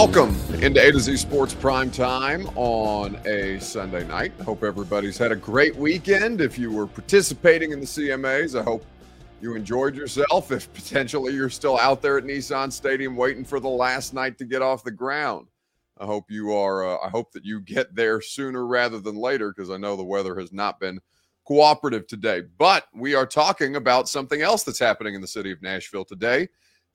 Welcome into A to Z Sports Prime Time on a Sunday night. Hope everybody's had a great weekend. If you were participating in the CMAs, I hope you enjoyed yourself. If potentially you're still out there at Nissan Stadium waiting for the last night to get off the ground, I hope you are. Uh, I hope that you get there sooner rather than later because I know the weather has not been cooperative today. But we are talking about something else that's happening in the city of Nashville today.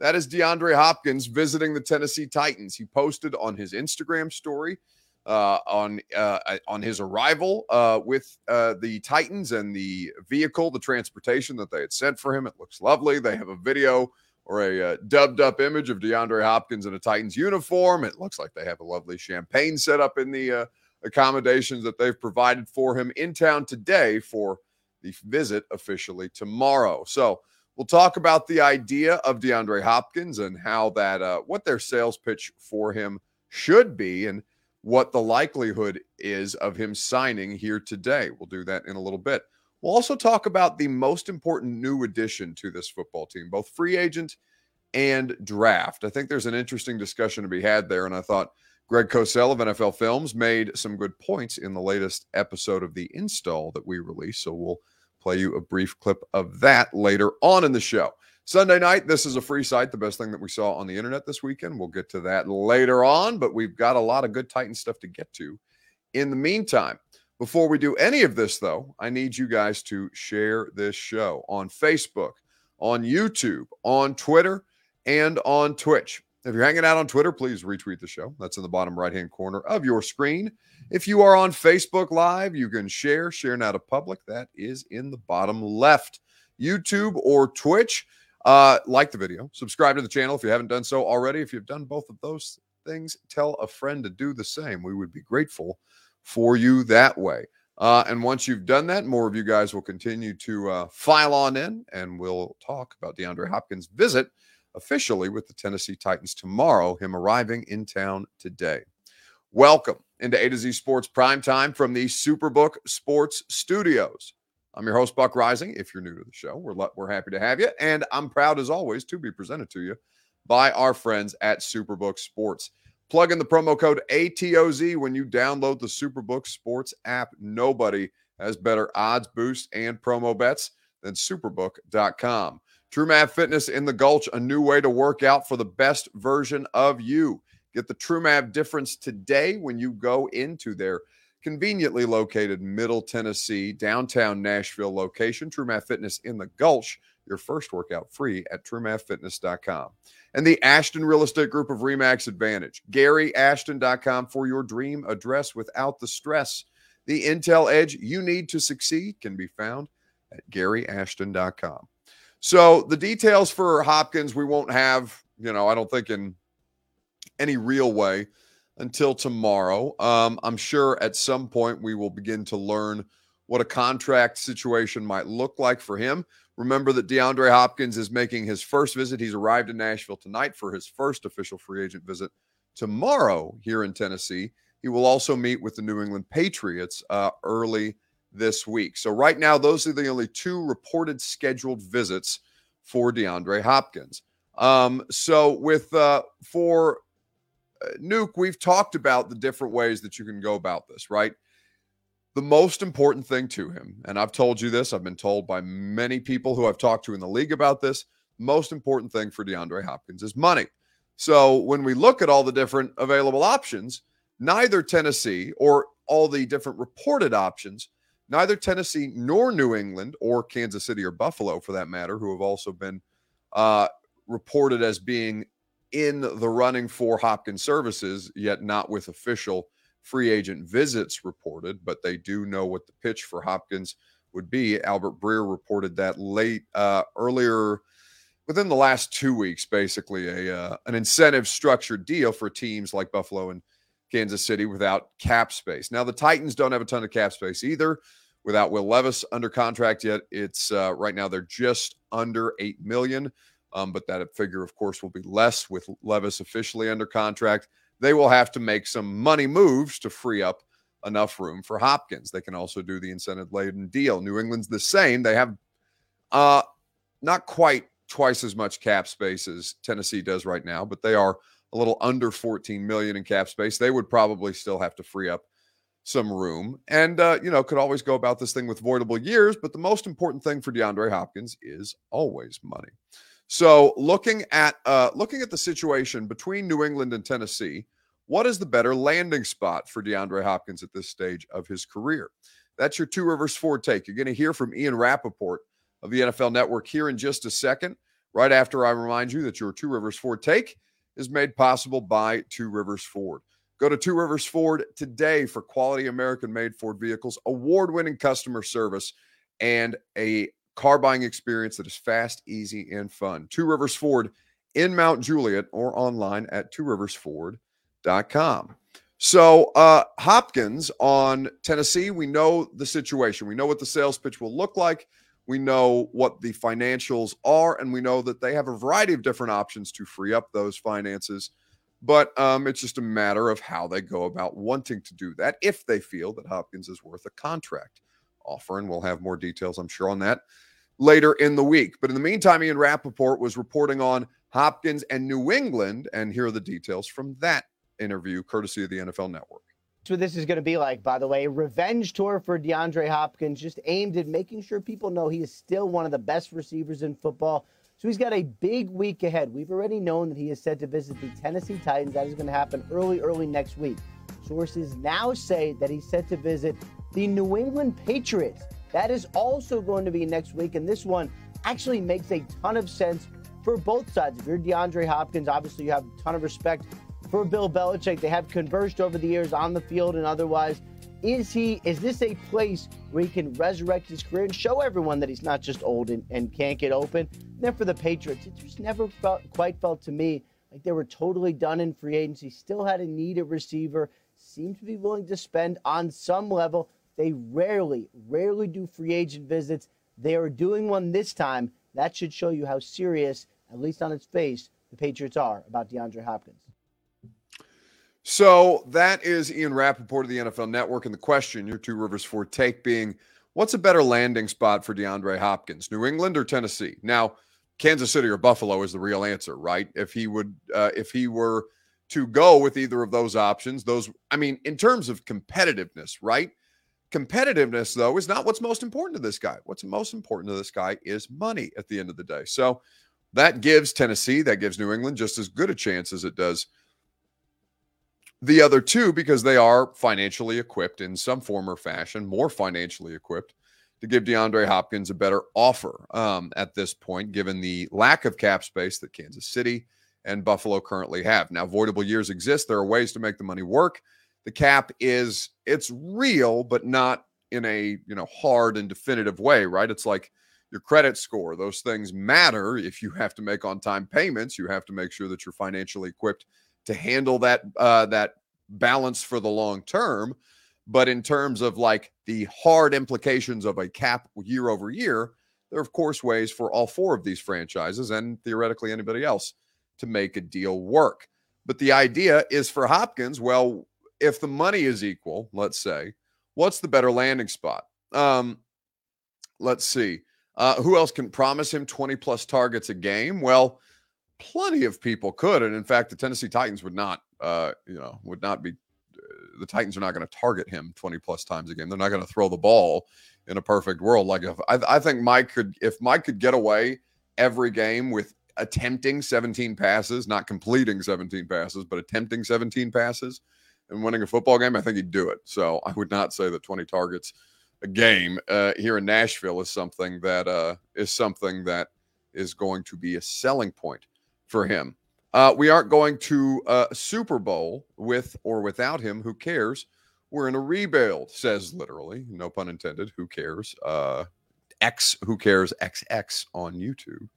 That is DeAndre Hopkins visiting the Tennessee Titans. He posted on his Instagram story uh, on uh, on his arrival uh, with uh, the Titans and the vehicle, the transportation that they had sent for him. It looks lovely. They have a video or a uh, dubbed up image of DeAndre Hopkins in a Titans uniform. It looks like they have a lovely champagne set up in the uh, accommodations that they've provided for him in town today for the visit officially tomorrow. So We'll talk about the idea of DeAndre Hopkins and how that, uh, what their sales pitch for him should be and what the likelihood is of him signing here today. We'll do that in a little bit. We'll also talk about the most important new addition to this football team, both free agent and draft. I think there's an interesting discussion to be had there. And I thought Greg Cosell of NFL Films made some good points in the latest episode of the install that we released. So we'll play you a brief clip of that later on in the show. Sunday night, this is a free site, the best thing that we saw on the internet this weekend. We'll get to that later on, but we've got a lot of good Titan stuff to get to. In the meantime, before we do any of this, though, I need you guys to share this show on Facebook, on YouTube, on Twitter, and on Twitch. If you're hanging out on Twitter, please retweet the show. That's in the bottom right hand corner of your screen. If you are on Facebook Live, you can share, share now to public. That is in the bottom left. YouTube or Twitch, uh, like the video, subscribe to the channel if you haven't done so already. If you've done both of those things, tell a friend to do the same. We would be grateful for you that way. Uh, and once you've done that, more of you guys will continue to uh, file on in, and we'll talk about DeAndre Hopkins' visit officially with the Tennessee Titans tomorrow, him arriving in town today. Welcome into A to Z Sports Prime Time from the Superbook Sports Studios. I'm your host, Buck Reising. If you're new to the show, we're, we're happy to have you. And I'm proud, as always, to be presented to you by our friends at Superbook Sports. Plug in the promo code ATOZ when you download the Superbook Sports app. Nobody has better odds boost and promo bets than superbook.com. TrueMath Fitness in the Gulch, a new way to work out for the best version of you. Get the TrueMath difference today when you go into their conveniently located Middle Tennessee, downtown Nashville location. TrueMath Fitness in the Gulch, your first workout free at truemathfitness.com. And the Ashton Real Estate Group of Remax Advantage, GaryAshton.com for your dream address without the stress. The Intel Edge you need to succeed can be found at GaryAshton.com. So the details for Hopkins, we won't have, you know, I don't think in any real way until tomorrow. Um, I'm sure at some point we will begin to learn what a contract situation might look like for him. Remember that DeAndre Hopkins is making his first visit. He's arrived in Nashville tonight for his first official free agent visit tomorrow here in Tennessee. He will also meet with the New England Patriots uh, early this week. So, right now, those are the only two reported scheduled visits for DeAndre Hopkins. Um, so, with uh, for Nuk, we've talked about the different ways that you can go about this, right? The most important thing to him, and I've told you this, I've been told by many people who I've talked to in the league about this. Most important thing for DeAndre Hopkins is money. So, when we look at all the different available options, neither Tennessee or all the different reported options neither Tennessee nor New England or Kansas City or Buffalo, for that matter, who have also been uh, reported as being in the running for Hopkins services, yet not with official free agent visits reported, but they do know what the pitch for Hopkins would be. Albert Breer reported that late uh, earlier within the last two weeks, basically a uh, an incentive structured deal for teams like Buffalo and Kansas City without cap space. Now, the Titans don't have a ton of cap space either. Without Will Levis under contract yet, it's uh, right now they're just under eight million. Um, but that figure, of course, will be less with Levis officially under contract. They will have to make some money moves to free up enough room for Hopkins. They can also do the incentive laden deal. New England's the same. They have uh, not quite twice as much cap space as Tennessee does right now, but they are a little under 14 million in cap space. They would probably still have to free up some room and uh, you know could always go about this thing with voidable years but the most important thing for deandre hopkins is always money so looking at uh, looking at the situation between new england and tennessee what is the better landing spot for deandre hopkins at this stage of his career? That's your two rivers ford take. You're going to hear from ian rapoport of the nfl network here in just a second right after i remind you that your two rivers ford take is made possible by two rivers ford. Go to Two Rivers Ford today for quality American made Ford vehicles, award winning customer service, and a car buying experience that is fast, easy, and fun. Two Rivers Ford in Mount Juliet or online at tworiversford.com. So, uh, Hopkins on Tennessee, we know the situation. We know what the sales pitch will look like. We know what the financials are, and we know that they have a variety of different options to free up those finances but um, it's just a matter of how they go about wanting to do that if they feel that Hopkins is worth a contract offer. And we'll have more details, I'm sure, on that later in the week. But in the meantime, Ian Rapoport was reporting on Hopkins and New England. And here are the details from that interview, courtesy of the NFL Network. So this is going to be like, by the way, revenge tour for DeAndre Hopkins, just aimed at making sure people know he is still one of the best receivers in football. So he's got a big week ahead. We've already known that he is set to visit the Tennessee Titans. That is going to happen early, early next week. Sources now say that he's set to visit the New England Patriots. That is also going to be next week. And this one actually makes a ton of sense for both sides. If you're DeAndre Hopkins, obviously you have a ton of respect for Bill Belichick. They have converged over the years on the field and otherwise. Is he? Is this a place where he can resurrect his career and show everyone that he's not just old and, and can't get open? And then for the Patriots, it just never felt quite felt to me like they were totally done in free agency. Still had a need a receiver. Seemed to be willing to spend on some level. They rarely, rarely do free agent visits. They are doing one this time. That should show you how serious, at least on its face, the Patriots are about DeAndre Hopkins. So that is Ian Rapoport of the NFL Network. And the question, your two Rivers Ford take being, what's a better landing spot for DeAndre Hopkins, New England or Tennessee? Now, Kansas City or Buffalo is the real answer, right? If he would, uh, if he were to go with either of those options, those, I mean, in terms of competitiveness, right? Competitiveness, though, is not what's most important to this guy. What's most important to this guy is money at the end of the day. So that gives Tennessee, that gives New England just as good a chance as it does the other two because they are financially equipped in some form or fashion, more financially equipped to give DeAndre Hopkins a better offer um, at this point, given the lack of cap space that Kansas City and Buffalo currently have. Now, voidable years exist. There are ways to make the money work. The cap is it's real, but not in a you know hard and definitive way, right? It's like your credit score. Those things matter if you have to make on time payments. You have to make sure that you're financially equipped to handle that uh, that balance for the long term. But in terms of like the hard implications of a cap year over year, there are of course ways for all four of these franchises and theoretically anybody else to make a deal work. But the idea is for Hopkins, well, if the money is equal, let's say, what's the better landing spot? Um, let's see. Uh, who else can promise him 20 plus targets a game? Well, plenty of people could, and in fact, the Tennessee Titans would not, uh, you know, would not be. Uh, the Titans are not going to target him 20 plus times a game. They're not going to throw the ball in a perfect world. Like if I, I think Mike could, if Mike could get away every game with attempting 17 passes, not completing 17 passes, but attempting 17 passes and winning a football game, I think he'd do it. So I would not say that 20 targets a game uh, here in Nashville is something that uh, is something that is going to be a selling point for him. Uh, we aren't going to uh, Super Bowl with or without him. Who cares? We're in a rebuild, says literally, no pun intended. Who cares? Uh, X, who cares? XX on YouTube.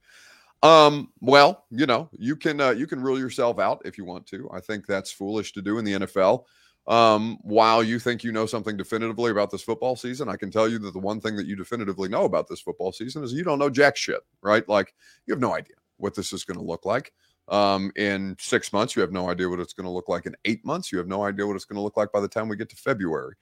Um, well, you know, you can uh, you can rule yourself out if you want to. I think that's foolish to do in the NFL. Um, while you think you know something definitively about this football season, I can tell you that the one thing that you definitively know about this football season is you don't know jack shit, right? Like you have no idea what this is going to look like. Um, in six months, you have no idea what it's going to look like. In eight months, you have no idea what it's going to look like by the time we get to February.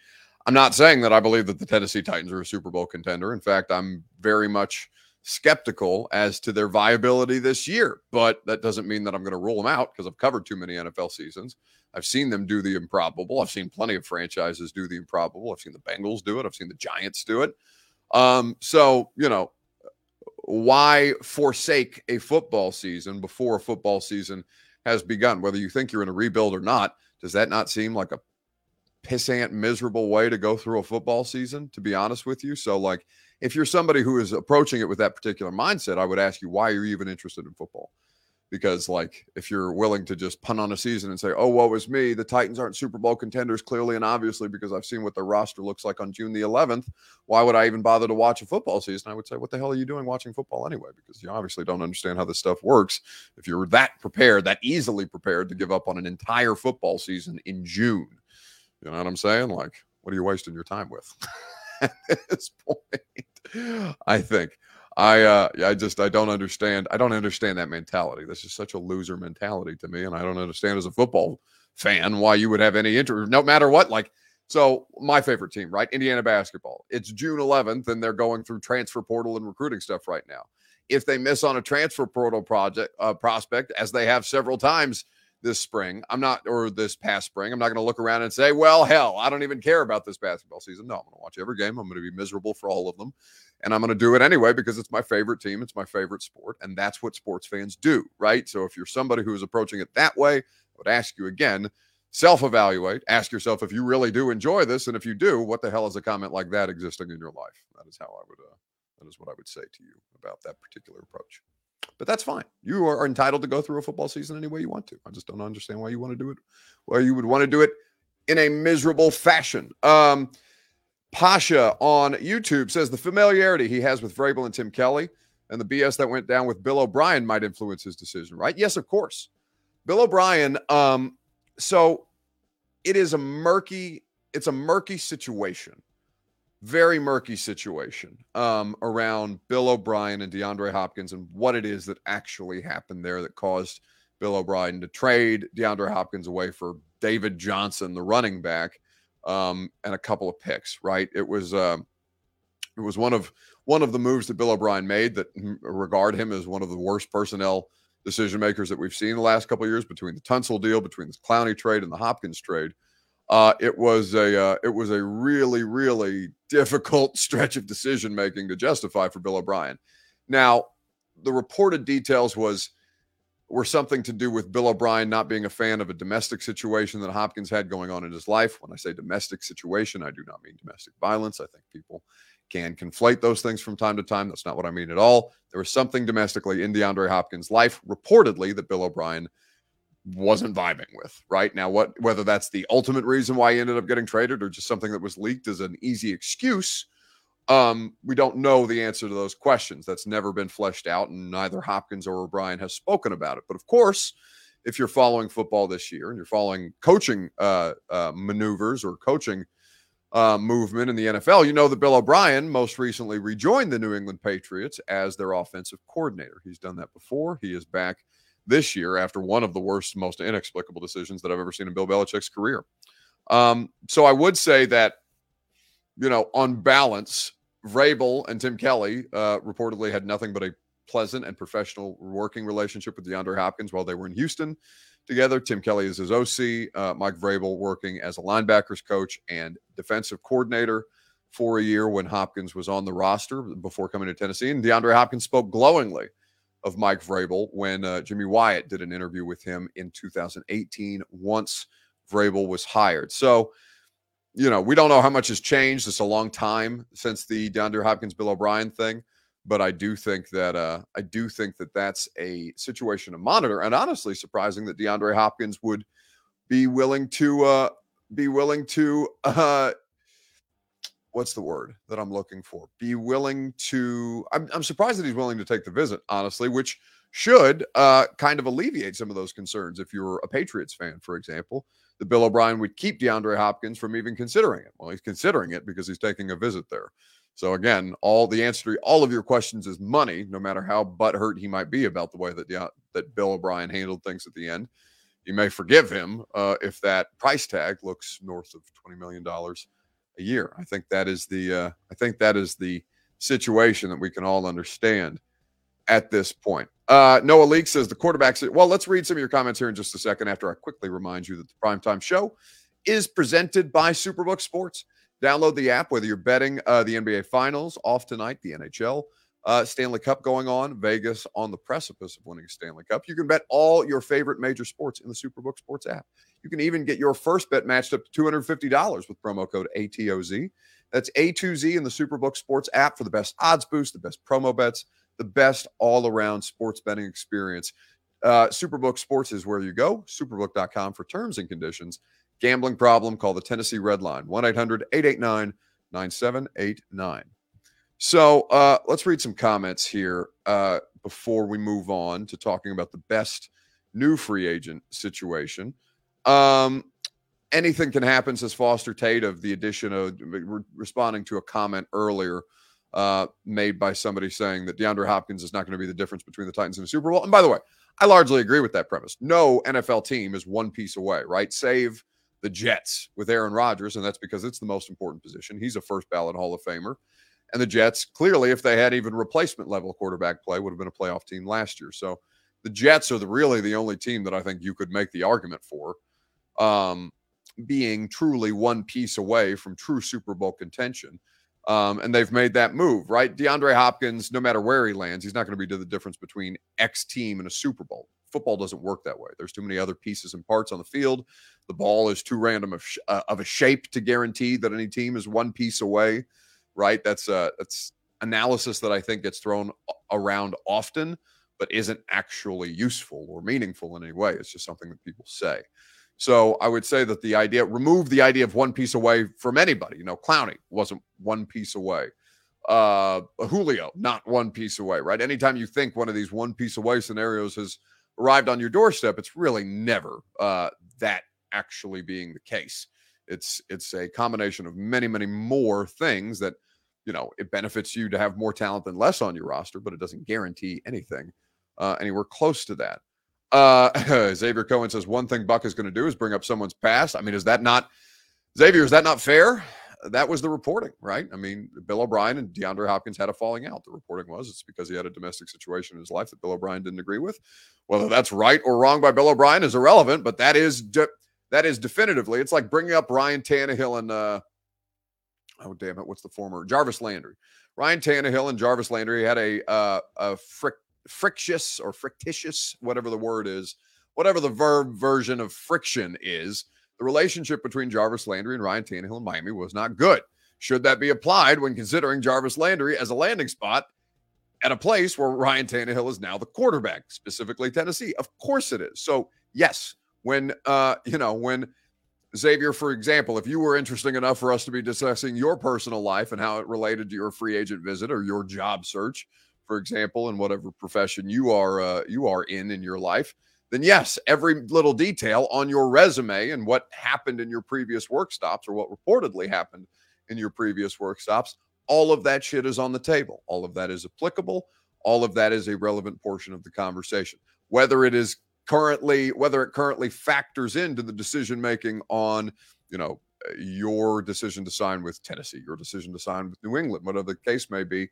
I'm not saying that I believe that the Tennessee Titans are a Super Bowl contender. In fact, I'm very much skeptical as to their viability this year. But that doesn't mean that I'm going to rule them out because I've covered too many NFL seasons. I've seen them do the improbable. I've seen plenty of franchises do the improbable. I've seen the Bengals do it. I've seen the Giants do it. Um, so, you know, why forsake a football season before a football season has begun? Whether you think you're in a rebuild or not, does that not seem like a pissant, miserable way to go through a football season, to be honest with you? So, like, if you're somebody who is approaching it with that particular mindset, I would ask you, why you're even interested in football? because like if you're willing to just punt on a season and say oh woe is me the titans aren't super bowl contenders clearly and obviously because i've seen what their roster looks like on june the 11th why would i even bother to watch a football season? I would say what the hell are you doing watching football anyway? Because you obviously don't understand how this stuff works if you're that prepared that easily prepared to give up on an entire football season in june. You know what i'm saying? Like what are you wasting your time with at this point i think I uh I just I don't understand. I don't understand that mentality. This is such a loser mentality to me, and I don't understand as a football fan why you would have any interest, no matter what. Like, so my favorite team, right? Indiana basketball. It's June 11th, and they're going through transfer portal and recruiting stuff right now. If they miss on a transfer portal project uh, prospect, as they have several times this spring. I'm not, or this past spring, I'm not going to look around and say, well, hell, I don't even care about this basketball season. No, I'm going to watch every game. I'm going to be miserable for all of them. And I'm going to do it anyway because it's my favorite team. It's my favorite sport. And that's what sports fans do, right? So if you're somebody who is approaching it that way, I would ask you again, self evaluate, ask yourself if you really do enjoy this. And if you do, what the hell is a comment like that existing in your life? That is how I would, uh, that is what I would say to you about that particular approach. But that's fine. You are entitled to go through a football season any way you want to. I just don't understand why you want to do it, why you would want to do it in a miserable fashion. Um, Pasha on YouTube says the familiarity he has with Vrabel and Tim Kelly and the BS that went down with Bill O'Brien might influence his decision, right? Yes, of course. Bill O'Brien, um, so it is a murky, it's a murky situation very murky situation um, around Bill O'Brien and DeAndre Hopkins and what it is that actually happened there that caused Bill O'Brien to trade DeAndre Hopkins away for David Johnson, the running back, um, and a couple of picks. Right? It was uh, it was one of one of the moves that Bill O'Brien made that regard him as one of the worst personnel decision makers that we've seen the last couple of years between the Tunsil deal, between the Clowney trade, and the Hopkins trade. Uh, it was a uh, it was a really really difficult stretch of decision making to justify for Bill O'Brien. Now, the reported details was were something to do with Bill O'Brien not being a fan of a domestic situation that Hopkins had going on in his life. When I say domestic situation, I do not mean domestic violence. I think people can conflate those things from time to time. That's not what I mean at all. There was something domestically in DeAndre Hopkins' life, reportedly, that Bill O'Brien wasn't vibing with right now what whether that's the ultimate reason why he ended up getting traded or just something that was leaked as an easy excuse um we don't know the answer to those questions that's never been fleshed out and neither hopkins or o'brien has spoken about it but of course if you're following football this year and you're following coaching uh, uh maneuvers or coaching uh, movement in the NFL. You know that Bill O'Brien most recently rejoined the New England Patriots as their offensive coordinator. He's done that before. He is back this year after one of the worst, most inexplicable decisions that I've ever seen in Bill Belichick's career. Um, so I would say that, you know, on balance, Vrabel and Tim Kelly uh, reportedly had nothing but a pleasant and professional working relationship with DeAndre Hopkins while they were in Houston together. Tim Kelly is his OC, uh, Mike Vrabel working as a linebackers coach and defensive coordinator for a year when Hopkins was on the roster before coming to Tennessee. And DeAndre Hopkins spoke glowingly of Mike Vrabel when uh, Jimmy Wyatt did an interview with him in 2018 once Vrabel was hired. So, you know, we don't know how much has changed. It's a long time since the DeAndre Hopkins Bill O'Brien thing, but I do think that uh, I do think that that's a situation to monitor. And honestly, surprising that DeAndre Hopkins would be willing to uh, be willing to uh, what's the word that I'm looking for? Be willing to. I'm, I'm surprised that he's willing to take the visit, honestly, which should uh, kind of alleviate some of those concerns. If you're a Patriots fan, for example, that Bill O'Brien would keep DeAndre Hopkins from even considering it. Well, he's considering it because he's taking a visit there. So again, all the answer to all of your questions is money, no matter how butthurt he might be about the way that that Bill O'Brien handled things at the end. You may forgive him uh, if that price tag looks north of twenty million dollars a year. I think that is the uh, I think that is the situation that we can all understand at this point. Uh, Noah Leak says the quarterbacks. Well, let's read some of your comments here in just a second after I quickly remind you that the primetime show is presented by Superbook Sports. Download the app whether you're betting uh, the NBA Finals off tonight, the NHL, uh, Stanley Cup going on, Vegas on the precipice of winning Stanley Cup. You can bet all your favorite major sports in the Superbook Sports app. You can even get your first bet matched up to $250 with promo code ATOZ. That's A2Z in the Superbook Sports app for the best odds boost, the best promo bets, the best all around sports betting experience. Uh, Superbook Sports is where you go. Superbook.com for terms and conditions. Gambling problem, call the Tennessee Red Line, 1 800 889 9789. So uh, let's read some comments here uh, before we move on to talking about the best new free agent situation. Um, anything can happen, says Foster Tate, of the addition of re- responding to a comment earlier uh, made by somebody saying that DeAndre Hopkins is not going to be the difference between the Titans and the Super Bowl. And by the way, I largely agree with that premise. No NFL team is one piece away, right? Save the Jets with Aaron Rodgers, and that's because it's the most important position. He's a first ballot Hall of Famer. And the Jets, clearly, if they had even replacement level quarterback play, would have been a playoff team last year. So the Jets are the, really the only team that I think you could make the argument for um, being truly one piece away from true Super Bowl contention. Um, and they've made that move, right? DeAndre Hopkins, no matter where he lands, he's not going to be the difference between X team and a Super Bowl. Football doesn't work that way. There's too many other pieces and parts on the field. The ball is too random of, sh- uh, of a shape to guarantee that any team is one piece away right? That's uh that's analysis that I think gets thrown around often, but isn't actually useful or meaningful in any way. It's just something that people say. So I would say that the idea, remove the idea of one piece away from anybody. You know, Clowney wasn't one piece away. Uh Julio, not one piece away, right? Anytime you think one of these one piece away scenarios has arrived on your doorstep, it's really never uh that actually being the case. It's it's a combination of many, many more things that you know, it benefits you to have more talent than less on your roster, but it doesn't guarantee anything uh, anywhere close to that. Uh, Xavier Cohen says one thing Buck is going to do is bring up someone's past. I mean, is that not Xavier? Is that not fair? That was the reporting, right? I mean, Bill O'Brien and DeAndre Hopkins had a falling out. The reporting was it's because he had a domestic situation in his life that Bill O'Brien didn't agree with. Whether that's right or wrong by Bill O'Brien is irrelevant, but that is de- that is definitively. It's like bringing up Ryan Tannehill and uh, oh damn it, what's the former Jarvis Landry? Ryan Tannehill and Jarvis Landry had a uh, a fric- frictious or frictitious, whatever the word is, whatever the verb version of friction is. The relationship between Jarvis Landry and Ryan Tannehill in Miami was not good. Should that be applied when considering Jarvis Landry as a landing spot at a place where Ryan Tannehill is now the quarterback, specifically Tennessee? Of course it is. So yes, when uh, you know when Xavier, for example, if you were interesting enough for us to be discussing your personal life and how it related to your free agent visit or your job search, for example, in whatever profession you are uh, you are in in your life, then yes, every little detail on your resume and what happened in your previous work stops or what reportedly happened in your previous work stops, all of that shit is on the table. All of that is applicable. All of that is a relevant portion of the conversation. Whether it is currently whether it currently factors into the decision making on you know your decision to sign with Tennessee, your decision to sign with New England, whatever the case may be.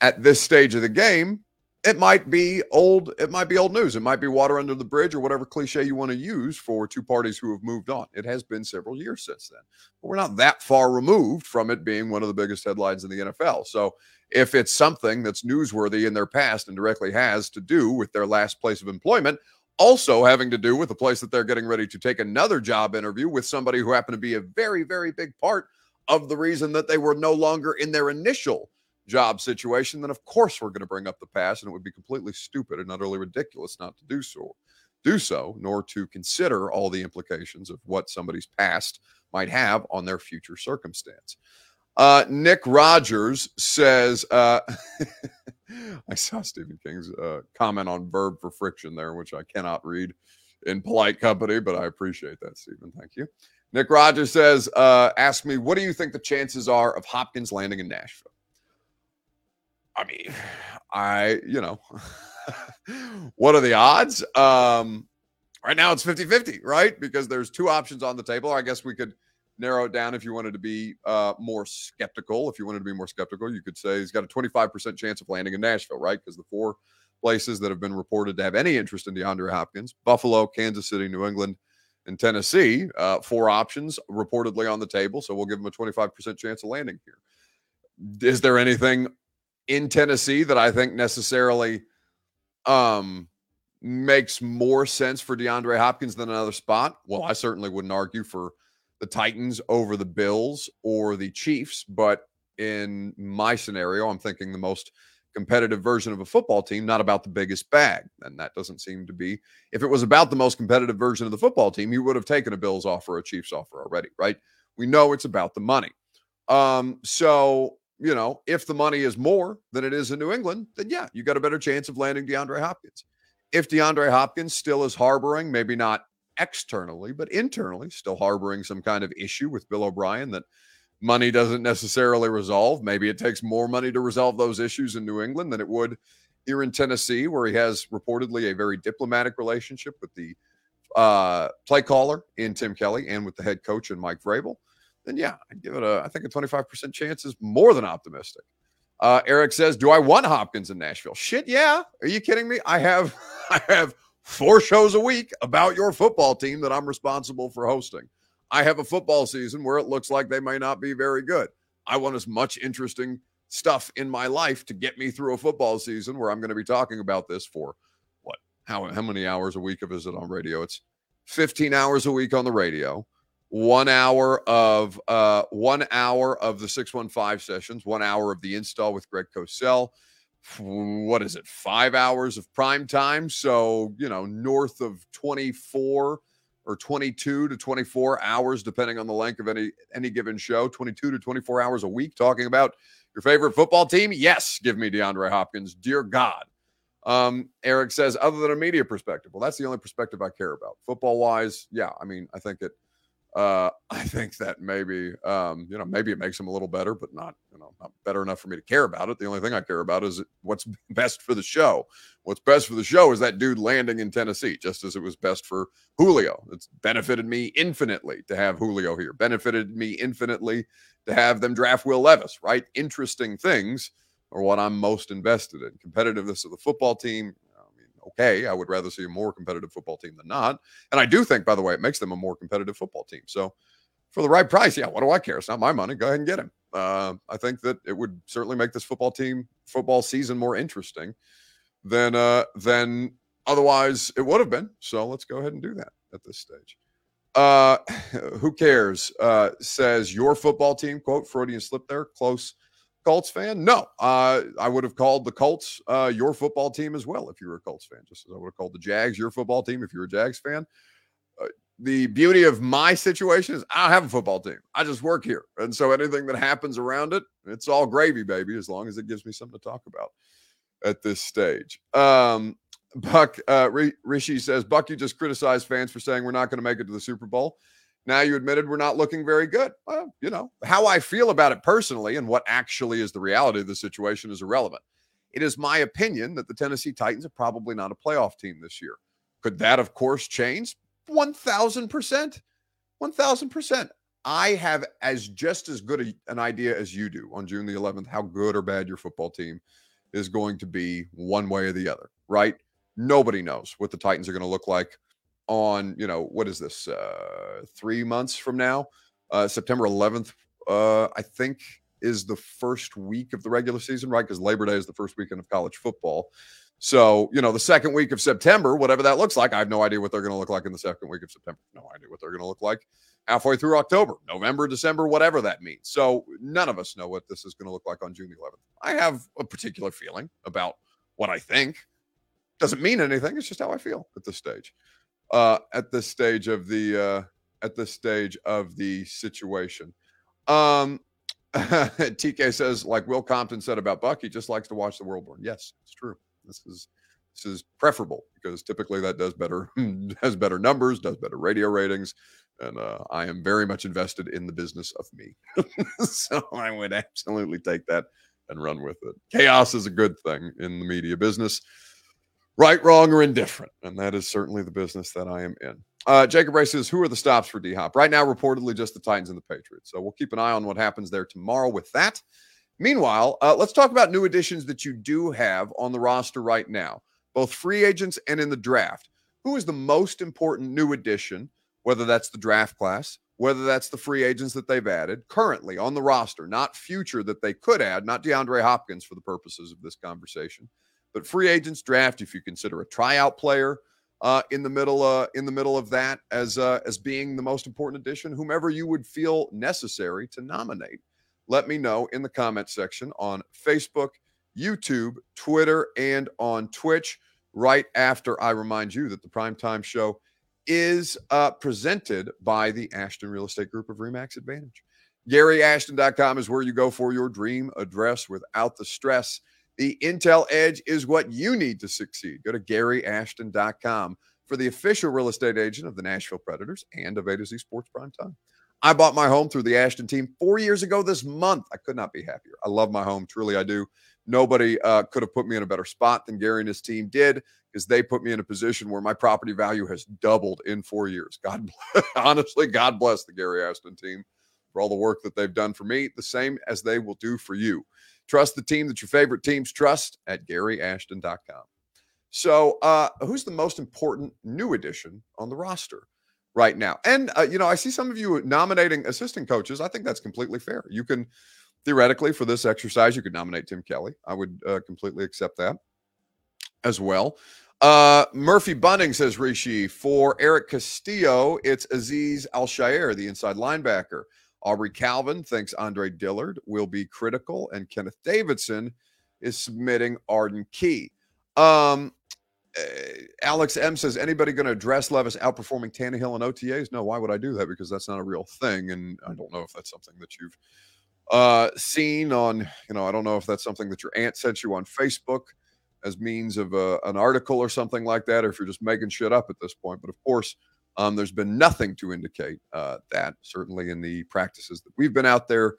At this stage of the game, it might be old. It might be old news. It might be water under the bridge, or whatever cliche you want to use for two parties who have moved on. It has been several years since then, but we're not that far removed from it being one of the biggest headlines in the NFL. So, if it's something that's newsworthy in their past and directly has to do with their last place of employment, also having to do with the place that they're getting ready to take another job interview with somebody who happened to be a very, very big part of the reason that they were no longer in their initial job situation, then of course we're going to bring up the past, and it would be completely stupid and utterly ridiculous not to do so, do so, nor to consider all the implications of what somebody's past might have on their future circumstance. Uh, Nick Rogers says, uh, I saw Stephen King's uh, comment on verb for friction there, which I cannot read in polite company, but I appreciate that, Stephen. Thank you. Nick Rogers says, uh, ask me, what do you think the chances are of Hopkins landing in Nashville? I mean, I, you know, what are the odds? Um, right now it's 50 50, right? Because there's two options on the table. I guess we could narrow it down if you wanted to be uh, more skeptical. If you wanted to be more skeptical, you could say he's got a 25% chance of landing in Nashville, right? Because the four places that have been reported to have any interest in DeAndre Hopkins Buffalo, Kansas City, New England, and Tennessee. Uh, four options reportedly on the table. So we'll give him a 25% chance of landing here. Is there anything in Tennessee that I think necessarily um, makes more sense for DeAndre Hopkins than another spot? Well, I certainly wouldn't argue for the Titans over the Bills or the Chiefs, but in my scenario, I'm thinking the most competitive version of a football team, not about the biggest bag. And that doesn't seem to be. If it was about the most competitive version of the football team, you would have taken a Bills offer, a Chiefs offer already, right? We know it's about the money. Um, so, you know, if the money is more than it is in New England, then yeah, you got a better chance of landing DeAndre Hopkins. If DeAndre Hopkins still is harboring, maybe not externally, but internally, still harboring some kind of issue with Bill O'Brien that money doesn't necessarily resolve. Maybe it takes more money to resolve those issues in New England than it would here in Tennessee, where he has reportedly a very diplomatic relationship with the uh, play caller in Tim Kelly and with the head coach in Mike Vrabel. Then yeah, I'd give it a. I think a twenty five percent chance is more than optimistic. Uh, Eric says, "Do I want Hopkins in Nashville?" Shit, yeah. Are you kidding me? I have, I have four shows a week about your football team that I'm responsible for hosting. I have a football season where it looks like they may not be very good. I want as much interesting stuff in my life to get me through a football season where I'm going to be talking about this for what? How how many hours a week of is it on radio? It's 15 hours a week on the radio. One hour of uh one hour of the 615 sessions, one hour of the install with Greg Cosell. What is it? Five hours of prime time. So, you know, north of 24 or 22 to 24 hours, depending on the length of any any given show, 22 to 24 hours a week talking about your favorite football team. Yes, give me DeAndre Hopkins. Dear God. Um, Eric says, other than a media perspective, well, that's the only perspective I care about. Football wise, yeah, I mean, I think it uh, I think that maybe, um, you know, maybe it makes him a little better, but not, you know, not better enough for me to care about it. The only thing I care about is what's best for the show. What's best for the show is that dude landing in Tennessee, just as it was best for Julio. It's benefited me infinitely to have Julio here. Benefited me infinitely to have them draft Will Levis. Right? Interesting things are what I'm most invested in. Competitiveness of the football team, okay. I would rather see a more competitive football team than not. And I do think, by the way, it makes them a more competitive football team. So for the right price, yeah, what do I care? It's not my money. Go ahead and get him. Uh, I think that it would certainly make this football team, football season more interesting than uh, than otherwise it would have been. So let's go ahead and do that at this stage. Uh, who cares? Uh, says your football team, quote, Freudian slip there, close Colts fan? No. Uh, I would have called the Colts uh, your football team as well if you were a Colts fan, just as I would have called the Jags your football team if you're a Jags fan. Uh, the beauty of my situation is I don't have a football team. I just work here. And so anything that happens around it, it's all gravy, baby, as long as it gives me something to talk about at this stage. Um, Buck uh, Rishi says, Buck, you just criticized fans for saying we're not going to make it to the Super Bowl. Now you admitted we're not looking very good. Well, you know, how I feel about it personally and what actually is the reality of the situation is irrelevant. It is my opinion that the Tennessee Titans are probably not a playoff team this year. Could that, of course, change? 1000%. 1000%. I have as just as good a, an idea as you do on June the 11th how good or bad your football team is going to be one way or the other, right? Nobody knows what the Titans are going to look like on you know what is this uh three months from now? Uh september 11th uh i think is the first week of the regular season right? Because labor day is the first weekend of college football. So you know the second week of september whatever that looks like i have no idea what they're going to look like in the second week of september. No idea what they're going to look like halfway through october november december whatever that means. So none of us know what this is going to look like on june 11th i have a particular feeling about what i think. Doesn't mean anything it's just how i feel at this stage uh, at this stage of the uh, at this stage of the situation. Um, TK says, like Will Compton said about Buck, he just likes to watch the world burn. Yes, it's true. This is this is preferable because typically that does better has better numbers, does better radio ratings, and uh, I am very much invested in the business of me, so I would absolutely take that and run with it. Chaos is a good thing in the media business right, wrong, or indifferent. And that is certainly the business that I am in. Uh, Jacob Ray says, Who are the stops for D Hop? Right now, reportedly just the Titans and the Patriots. So we'll keep an eye on what happens there tomorrow with that. Meanwhile, uh, let's talk about new additions that you do have on the roster right now, both free agents and in the draft. Who is the most important new addition, whether that's the draft class, whether that's the free agents that they've added currently on the roster, not future that they could add, not DeAndre Hopkins for the purposes of this conversation, but free agents draft. If you consider a tryout player uh, in the middle, uh, in the middle of that as uh, as being the most important addition, whomever you would feel necessary to nominate, let me know in the comment section on Facebook, YouTube, Twitter, and on Twitch. Right after I remind you that the primetime show is uh, presented by the Ashton Real Estate Group of Remax Advantage. GaryAshton.com is where you go for your dream address without the stress. The Intel Edge is what you need to succeed. Go to GaryAshton.com for the official real estate agent of the Nashville Predators and of A to Z Sports Prime Time. I bought my home through the Ashton team four years ago this month. I could not be happier. I love my home. Truly, I do. Nobody uh, could have put me in a better spot than Gary and his team did because they put me in a position where my property value has doubled in four years. God, honestly, God bless the Gary Ashton team for all the work that they've done for me, the same as they will do for you. Trust the team that your favorite teams trust at GaryAshton.com. So, uh, who's the most important new addition on the roster right now? And, uh, you know, I see some of you nominating assistant coaches. I think that's completely fair. You can theoretically, for this exercise, you could nominate Tim Kelly. I would uh, completely accept that as well. Uh, Murphy Bunning says Rishi. For Eric Castillo, it's Aziz Al-Shaair, the inside linebacker. Aubrey Calvin thinks Andre Dillard will be critical, and Kenneth Davidson is submitting Arden Key. Um, uh, Alex M says, anybody going to address Levis outperforming Tannehill and OTAs? No, why would I do that? Because that's not a real thing. And I don't know if that's something that you've uh, seen on, you know, I don't know if that's something that your aunt sent you on Facebook as means of a, uh, an article or something like that, or if you're just making shit up at this point. But of course, um, there's been nothing to indicate uh, that, certainly in the practices that we've been out there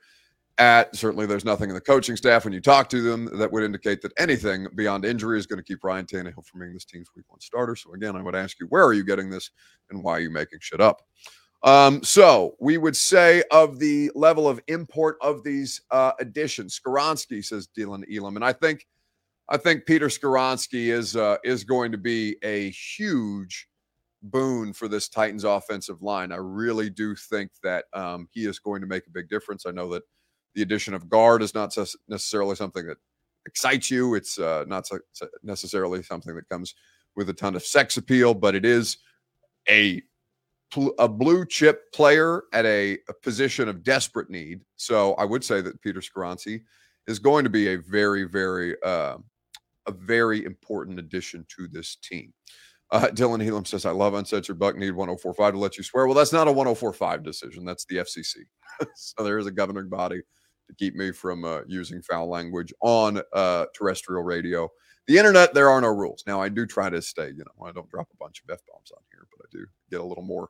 at. Certainly, there's nothing in the coaching staff when you talk to them that would indicate that anything beyond injury is going to keep Ryan Tannehill from being this team's week one starter. So, again, I would ask you, where are you getting this and why are you making shit up? Um, so we would say of the level of import of these uh, additions, Skoronski says Dylan Elam, and I think I think Peter Skoronski is uh, is going to be a huge boon for this Titans offensive line. I really do think that um, he is going to make a big difference. I know that the addition of guard is not necessarily something that excites you. It's uh, not so necessarily something that comes with a ton of sex appeal, but it is a a blue chip player at a, a, position of desperate need. So I would say that Peter Skoronski is going to be a very, very uh, a very important addition to this team. Uh, Dylan Helam says, I love uncensored buck need 1045 to let you swear. Well, that's not a 1045 decision. That's the FCC. so there is a governing body to keep me from uh, using foul language on uh, terrestrial radio. The internet, there are no rules. Now, I do try to stay, you know, I don't drop a bunch of F bombs on here, but I do get a little more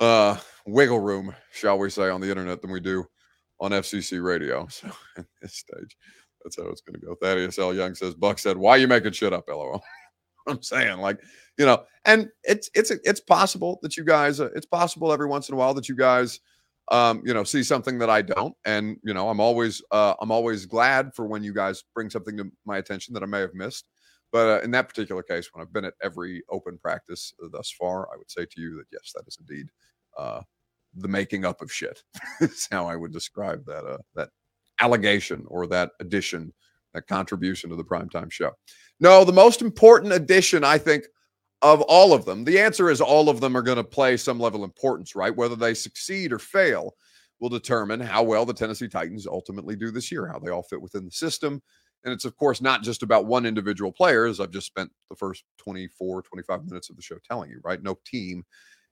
uh, wiggle room, shall we say, on the internet than we do on FCC radio. So at this stage, that's how it's going to go. Thaddeus L. Young says, Buck said, why are you making shit up, LOL? I'm saying, like, you know, and it's it's it's possible that you guys, uh, it's possible every once in a while that you guys, um, you know, see something that I don't, and you know, I'm always uh, I'm always glad for when you guys bring something to my attention that I may have missed. But uh, in that particular case, when I've been at every open practice thus far, I would say to you that yes, that is indeed uh, the making up of shit. is how I would describe that uh, that allegation or that addition, that contribution to the primetime show. No, the most important addition, I think, of all of them, the answer is all of them are going to play some level of importance, right? Whether they succeed or fail will determine how well the Tennessee Titans ultimately do this year, how they all fit within the system. And it's, of course, not just about one individual player, as I've just spent the first 24, 25 minutes of the show telling you, right? No team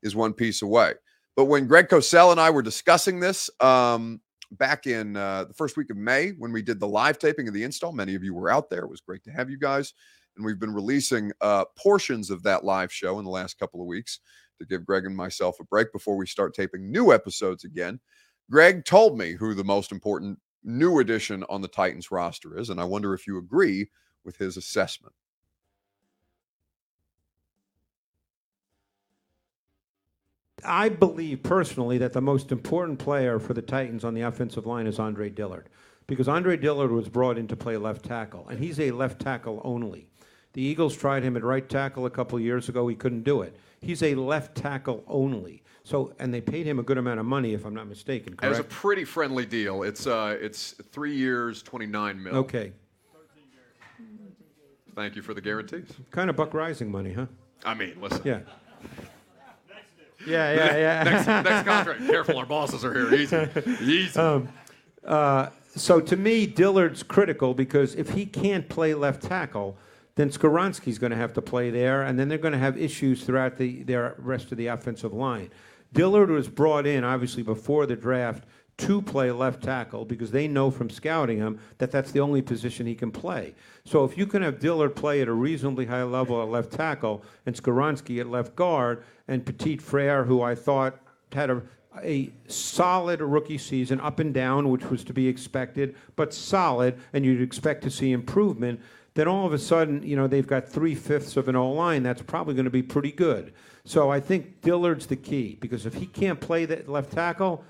is one piece away. But when Greg Cosell and I were discussing this, um, back in uh, the first week of May when we did the live taping of the install. Many of you were out there. It was great to have you guys. And we've been releasing uh, portions of that live show in the last couple of weeks to give Greg and myself a break before we start taping new episodes again. Greg told me who the most important new addition on the Titans roster is. And I wonder if you agree with his assessment. I believe personally that the most important player for the Titans on the offensive line is Andre Dillard because Andre Dillard was brought in to play left tackle, and he's a left tackle only. The Eagles tried him at right tackle a couple years ago. He couldn't do it. He's a left tackle only. So, and they paid him a good amount of money, if I'm not mistaken. Correct? It was a pretty friendly deal. It's uh, it's three years, 29 mil. Okay. Thank you for the guarantees. Kind of Buck Reising money, huh? I mean, listen. Yeah. Yeah, yeah, yeah. next, next contract. Careful, our bosses are here. Easy, easy. Um, uh, so to me, Dillard's critical because if he can't play left tackle, then Skoronski's going to have to play there, and then they're going to have issues throughout the their rest of the offensive line. Dillard was brought in obviously before the draft to play left tackle because they know from scouting him that that's the only position he can play. So if you can have Dillard play at a reasonably high level at left tackle and Skoronski at left guard and Petit Frere, who I thought had a, a solid rookie season, up and down, which was to be expected, but solid, and you'd expect to see improvement. Then all of a sudden, you know, they've got three fifths of an O line. That's probably going to be pretty good. So I think Dillard's the key because if he can't play that left tackle,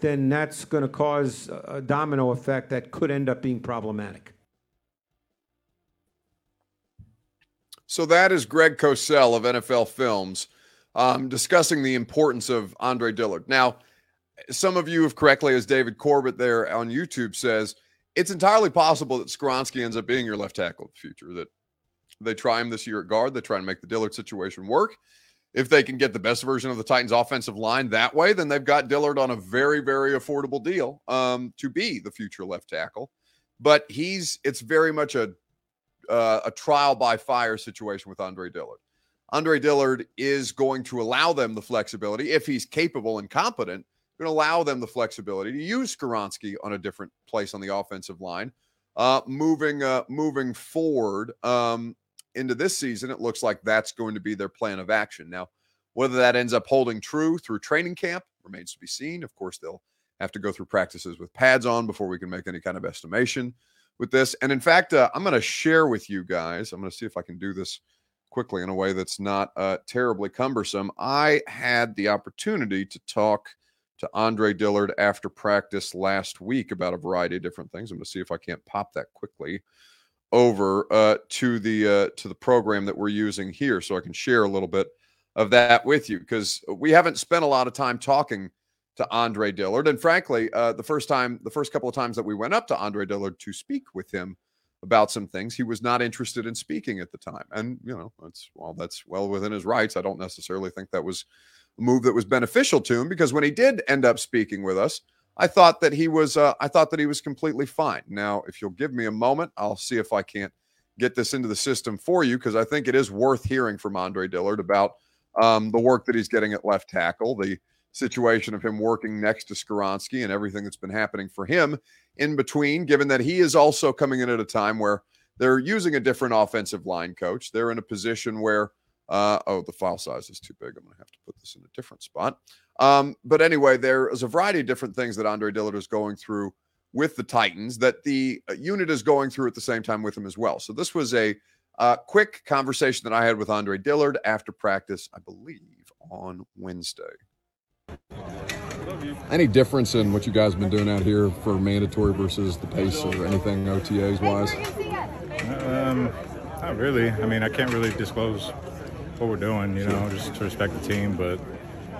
then that's going to cause a domino effect that could end up being problematic. So that is Greg Cosell of NFL Films um, discussing the importance of Andre Dillard. Now, some of you have correctly, as David Corbett there on YouTube says, it's entirely possible that Skoronski ends up being your left tackle in the future. That they try him this year at guard, they try and make the Dillard situation work if they can get the best version of the Titans offensive line that way, then they've got Dillard on a very, very affordable deal um, to be the future left tackle. But he's it's very much a uh, a trial by fire situation with Andre Dillard. Andre Dillard is going to allow them the flexibility if he's capable and competent, going to allow them the flexibility to use Skoronski on a different place on the offensive line. Uh, moving uh, moving forward, um, into this season, it looks like that's going to be their plan of action. Now, whether that ends up holding true through training camp remains to be seen. Of course, they'll have to go through practices with pads on before we can make any kind of estimation with this. And in fact, uh, I'm going to share with you guys, I'm going to see if I can do this quickly in a way that's not uh, terribly cumbersome. I had the opportunity to talk to Andre Dillard after practice last week about a variety of different things. I'm going to see if I can't pop that quickly over uh, to the uh, to the program that we're using here, so I can share a little bit of that with you because we haven't spent a lot of time talking to Andre Dillard, and frankly, uh, the first time, the first couple of times that we went up to Andre Dillard to speak with him about some things, he was not interested in speaking at the time, and you know that's well, that's well within his rights. I don't necessarily think that was a move that was beneficial to him because when he did end up speaking with us I thought that he was uh, I thought that he was completely fine. Now, if you'll give me a moment, I'll see if I can't get this into the system for you because I think it is worth hearing from Andre Dillard about um, the work that he's getting at left tackle, the situation of him working next to Skoronski and everything that's been happening for him in between, given that he is also coming in at a time where they're using a different offensive line coach. They're in a position where, uh, oh, the file size is too big. I'm going to have to put this in a different spot. Um, but anyway, there is a variety of different things that Andre Dillard is going through with the Titans that the uh, unit is going through at the same time with him as well. So this was a uh, quick conversation that I had with Andre Dillard after practice, I believe, on Wednesday. Any difference in what you guys have been doing out here for mandatory versus the pace or anything OTAs wise? Um, not really. I mean, I can't really disclose what we're doing, you know, just to respect the team, but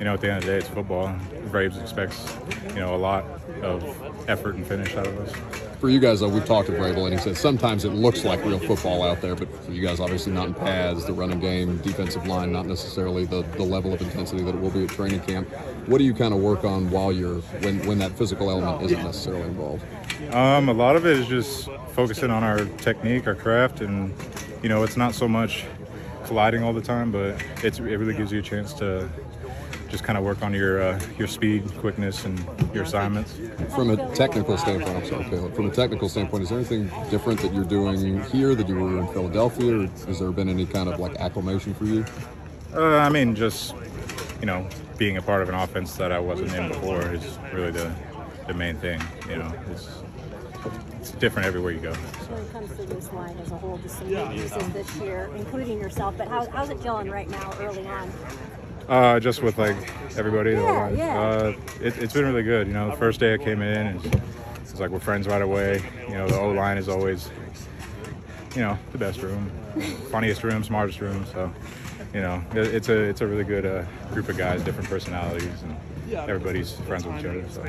you know, at the end of the day, it's football. Braves expects, you know, a lot of effort and finish out of us. For you guys, though, we've talked to Vrabel, and he said sometimes it looks like real football out there, but for you guys, obviously not in pads, the running game, defensive line, not necessarily the, the level of intensity that it will be at training camp. What do you kind of work on while you're when when that physical element isn't necessarily involved? Um, a lot of it is just focusing on our technique, our craft, and you know, it's not so much colliding all the time, but it's it really gives you a chance to just kind of work on your uh, your speed, quickness, and your assignments. From a technical standpoint, I'm sorry, Caleb. From a technical standpoint, is there anything different that you're doing here that you were in Philadelphia, or has there been any kind of like acclimation for you? Uh, I mean, just you know, being a part of an offense that I wasn't in before is really the the main thing. You know, it's it's different everywhere you go. So. When it comes to this line as a whole, just some new pieces this year, including yourself. But how, how's it feeling right now, early on? Uh, just with like everybody. Yeah, yeah. Uh, it, it's been really good. You know, the first day I came in, it's, it's like we're friends right away. You know, the O line is always, you know, the best room, funniest room, smartest room. So, you know, it, it's a it's a really good uh, group of guys, different personalities, and everybody's friends with each other. So.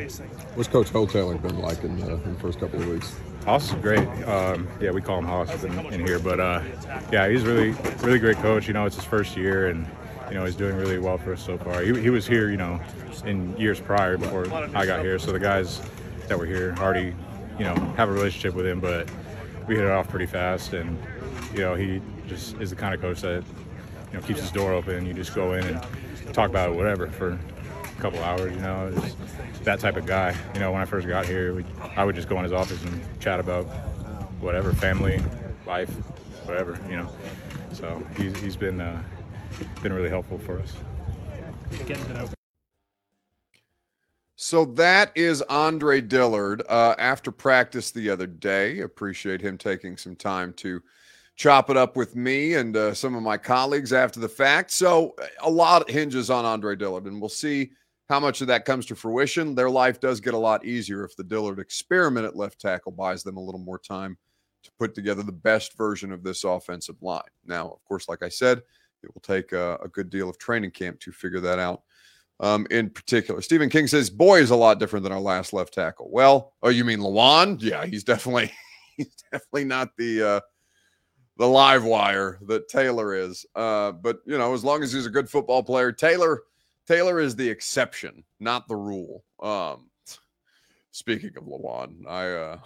What's Coach Ho been like in, uh, in the first couple of weeks? Hoss is great. Um, yeah, we call him Hoss in, in here, but uh, yeah, he's really, really great coach. You know, it's his first year, and you know he's doing really well for us so far. He, he was here, you know, in years prior before I got here, so the guys that were here already, you know, have a relationship with him. But we hit it off pretty fast, and you know, he just is the kind of coach that you know keeps his door open. You just go in and talk about whatever, for a couple hours. You know, just that type of guy. You know, when I first got here, we, I would just go in his office and chat about whatever, family, life, whatever. You know, so he's, he's been uh, been really helpful for us. So that is Andre Dillard uh, after practice the other day. Appreciate him taking some time to chop it up with me and uh, some of my colleagues after the fact. So a lot hinges on Andre Dillard, and we'll see how much of that comes to fruition. Their life does get a lot easier if the Dillard experiment at left tackle buys them a little more time to put together the best version of this offensive line. Now, of course, like I said, it will take a, a good deal of training camp to figure that out um, in particular. Stephen King says, "Boy is a lot different than our last left tackle." Well, oh, you mean Lewan? Yeah, he's definitely he's definitely not the uh, the live wire that Taylor is. Uh, but you know, as long as he's a good football player, Taylor Taylor is the exception, not the rule. Um, speaking of Lewan, I. Uh,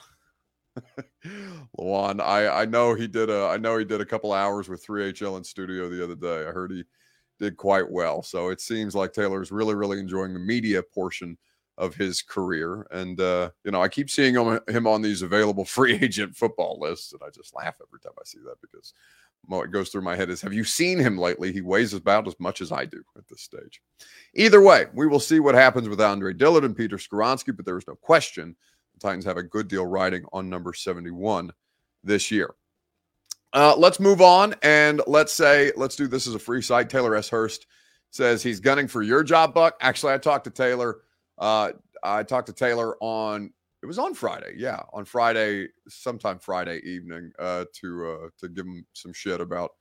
Lewan, I I know he did a I know he did a couple hours with 3HL in studio the other day. I heard he did quite well. So it seems like Taylor's really, really enjoying the media portion of his career. And, uh, you know, I keep seeing him, him on these available free agent football lists. And I just laugh every time I see that because what goes through my head is have you seen him lately? He weighs about as much as I do at this stage. Either way, we will see what happens with Andre Dillard and Peter Skoronski, but there is no question Titans have a good deal riding on number 71 this year. Uh, let's move on and let's say, let's do this as a free site. Taylor S. Hurst says he's gunning for your job, Buck. Actually, I talked to Taylor. Uh, I talked to Taylor on it was on Friday, yeah, on Friday, sometime Friday evening, uh, to uh, to give him some shit about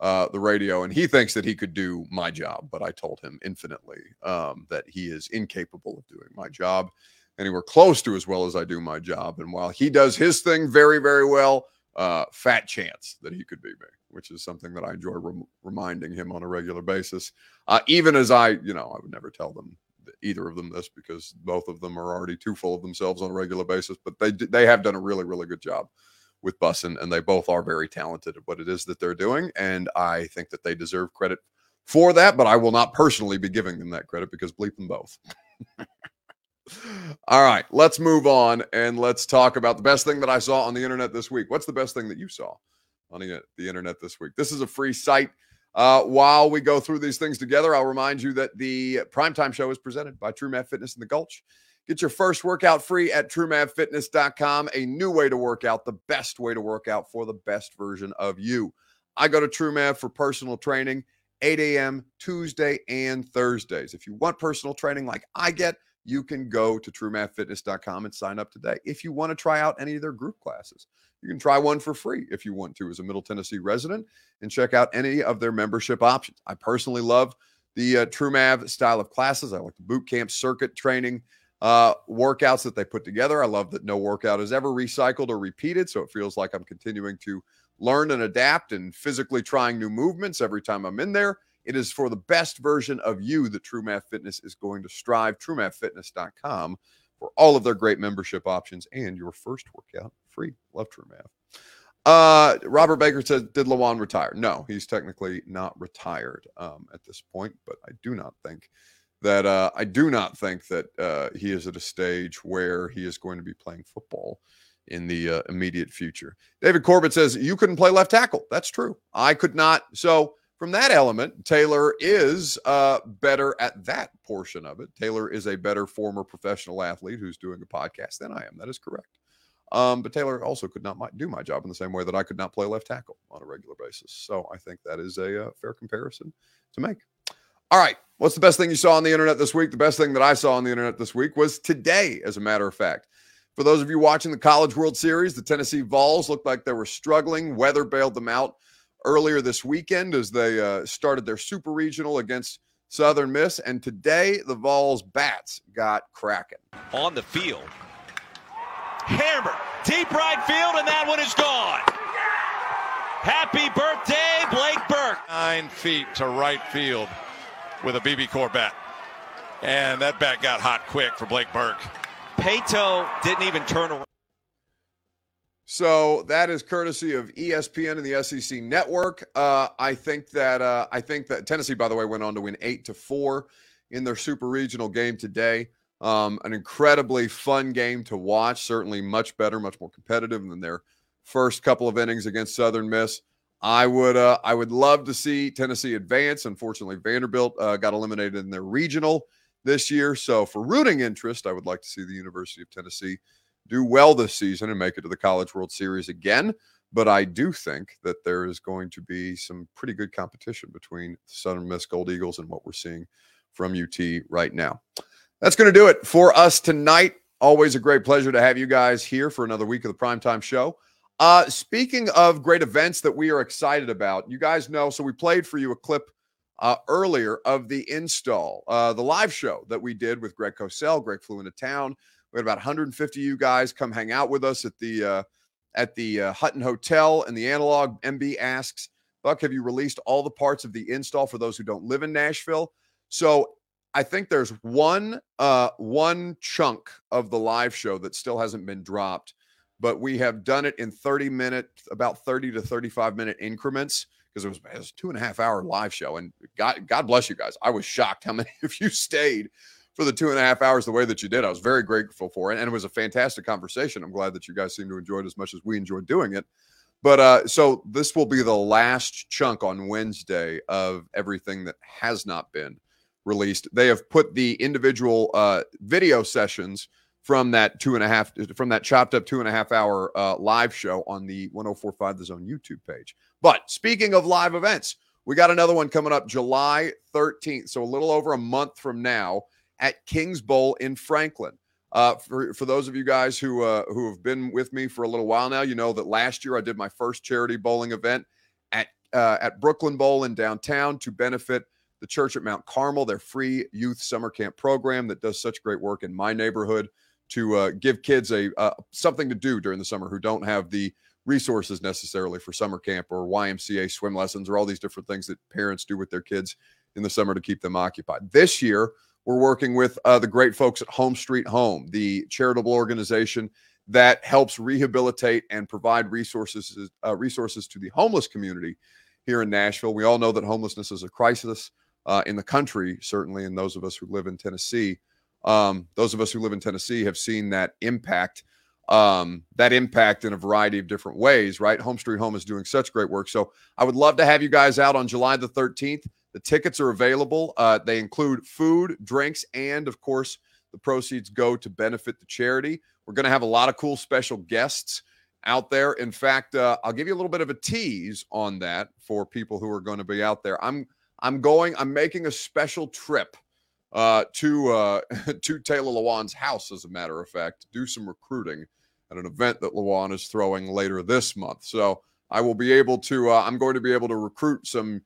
uh, the radio, and he thinks that he could do my job, but I told him infinitely um, that he is incapable of doing my job anywhere close to as well as I do my job. And while he does his thing very, very well, uh, fat chance that he could be me, which is something that I enjoy rem- reminding him on a regular basis. Uh, even as I, you know, I would never tell them either of them this because both of them are already too full of themselves on a regular basis. But they they have done a really, really good job with Bussin, and they both are very talented at what it is that they're doing, and I think that they deserve credit for that. But I will not personally be giving them that credit because bleep them both. All right, let's move on and let's talk about the best thing that I saw on the internet this week. What's the best thing that you saw on the, the internet this week? This is a free site. Uh, while we go through these things together, I'll remind you that the primetime show is presented by True Math Fitness in the Gulch. Get your first workout free at truemathfitness.com. A new way to work out, the best way to work out for the best version of you. I go to True Math for personal training, 8 a.m. Tuesday and Thursdays. If you want personal training like I get, you can go to truemathfitness.com and sign up today. If you want to try out any of their group classes, you can try one for free if you want to as a Middle Tennessee resident and check out any of their membership options. I personally love the uh, TrueMav style of classes. I like the boot camp circuit training uh, workouts that they put together. I love that no workout is ever recycled or repeated. So it feels like I'm continuing to learn and adapt and physically trying new movements every time I'm in there. It is for the best version of you that True Math Fitness is going to strive. TrueMathFitness.com for all of their great membership options and your first workout free. Love True Math. Uh, Robert Baker said, "Did Lewan retire?" No, he's technically not retired um, at this point, but I do not think that uh, I do not think that uh, he is at a stage where he is going to be playing football in the uh, immediate future. David Corbett says you couldn't play left tackle. That's true. I could not. So from that element, Taylor is uh, better at that portion of it. Taylor is a better former professional athlete who's doing a podcast than I am. That is correct. Um, but Taylor also could not my, do my job in the same way that I could not play left tackle on a regular basis. So I think that is a uh, fair comparison to make. All right, What's the best thing you saw on the internet this week? The best thing that I saw on the internet this week was today, as a matter of fact. For those of you watching the College World Series, the Tennessee Vols looked like they were struggling. Weather bailed them out earlier this weekend as they uh, started their super regional against Southern Miss. And today, the Vols bats got cracking. On the field. Hammer, deep right field, and that one is gone. Happy birthday, Blake Burke. Nine feet to right field with a BBCOR bat. And that bat got hot quick for Blake Burke. Pato didn't even turn around. So that is courtesy of ESPN and the SEC network. Uh, I think that uh, I think that Tennessee, by the way, went on to win eight to four in their super regional game today. Um, an incredibly fun game to watch. Certainly much better, much more competitive than their first couple of innings against Southern Miss. I would uh, I would love to see Tennessee advance. Unfortunately, Vanderbilt uh, got eliminated in their regional this year. So for rooting interest, I would like to see the University of Tennessee do well this season and make it to the College World Series again. But I do think that there is going to be some pretty good competition between Southern Miss Gold Eagles and what we're seeing from UT right now. That's going to do it for us tonight. Always a great pleasure to have you guys here for another week of the Primetime Show. Uh, speaking of great events that we are excited about, you guys know, so we played for you a clip uh, earlier of the install, uh, the live show that we did with Greg Cosell. Greg flew into town. We had about 150 of you guys come hang out with us at the uh, at the uh, Hutton Hotel and the Analog. MB asks, Buck, have you released all the parts of the install for those who don't live in Nashville? So I think there's one uh, one chunk of the live show that still hasn't been dropped but we have done it in 30 minute, about 30 to 35 minute increments because it was, it was a two and a half hour live show. And God, God bless you guys. I was shocked how many of you stayed for the two and a half hours the way that you did. I was very grateful for it. And it was a fantastic conversation. I'm glad that you guys seem to enjoy it as much as we enjoyed doing it. But uh, so this will be the last chunk on Wednesday of everything that has not been released. They have put the individual uh, video sessions from that two and a half from that chopped up two and a half hour uh, live show on the 1045 the zone youtube page but speaking of live events we got another one coming up july 13th so a little over a month from now at kings bowl in franklin uh, for, for those of you guys who uh, who have been with me for a little while now you know that last year i did my first charity bowling event at uh, at brooklyn bowl in downtown to benefit the church at mount carmel their free youth summer camp program that does such great work in my neighborhood to uh, give kids a uh, something to do during the summer who don't have the resources necessarily for summer camp or YMCA swim lessons or all these different things that parents do with their kids in the summer to keep them occupied. This year, we're working with uh, the great folks at Home Street Home, the charitable organization that helps rehabilitate and provide resources uh, resources to the homeless community here in Nashville. We all know that homelessness is a crisis uh, in the country, certainly, and those of us who live in Tennessee um, those of us who live in Tennessee have seen that impact, um, that impact in a variety of different ways, right? Home Street Home is doing such great work. So I would love to have you guys out on July the 13th. The tickets are available. Uh, they include food, drinks, and of course, the proceeds go to benefit the charity. We're going to have a lot of cool special guests out there. In fact, uh, I'll give you a little bit of a tease on that for people who are going to be out there. I'm I'm going. I'm making a special trip uh, to uh, to Taylor Lewan's house, as a matter of fact, to do some recruiting at an event that Lewan is throwing later this month. So I will be able to. Uh, I'm going to be able to recruit some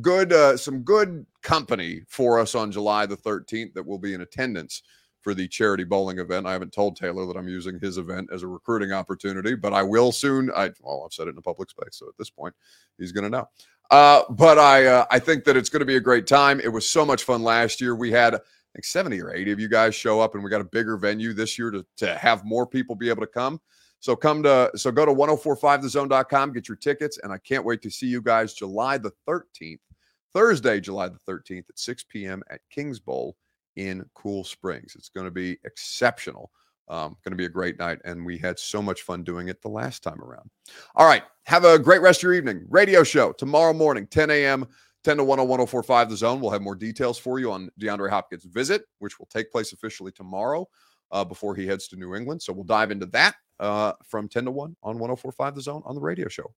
good uh, some good company for us on July the 13th that will be in attendance for the charity bowling event. I haven't told Taylor that I'm using his event as a recruiting opportunity, but I will soon. I well, I've said it in a public space, so at this point, he's going to know. Uh, but I uh, I think that it's going to be a great time. It was so much fun last year. We had think 70 or 80 of you guys show up, and we got a bigger venue this year to, to have more people be able to come. So come to so go to 1045thezone.com, get your tickets, and I can't wait to see you guys July the 13th, Thursday, July the 13th at 6 p.m. at Kings Bowl in Cool Springs. It's going to be exceptional. Um, going to be a great night, and we had so much fun doing it the last time around. All right, have a great rest of your evening. Radio show tomorrow morning, 10 a.m., 10 to 1 on 1045 The Zone. We'll have more details for you on DeAndre Hopkins' visit, which will take place officially tomorrow uh, before he heads to New England. So we'll dive into that uh, from 10 to 1 on 1045 The Zone on the radio show.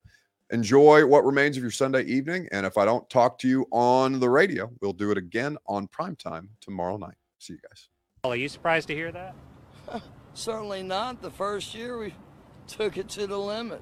enjoy what remains of your Sunday evening. And if I don't talk to you on the radio, we'll do it again on primetime tomorrow night. See you guys. Are you surprised to hear that? Certainly not. The first year we took it to the limit.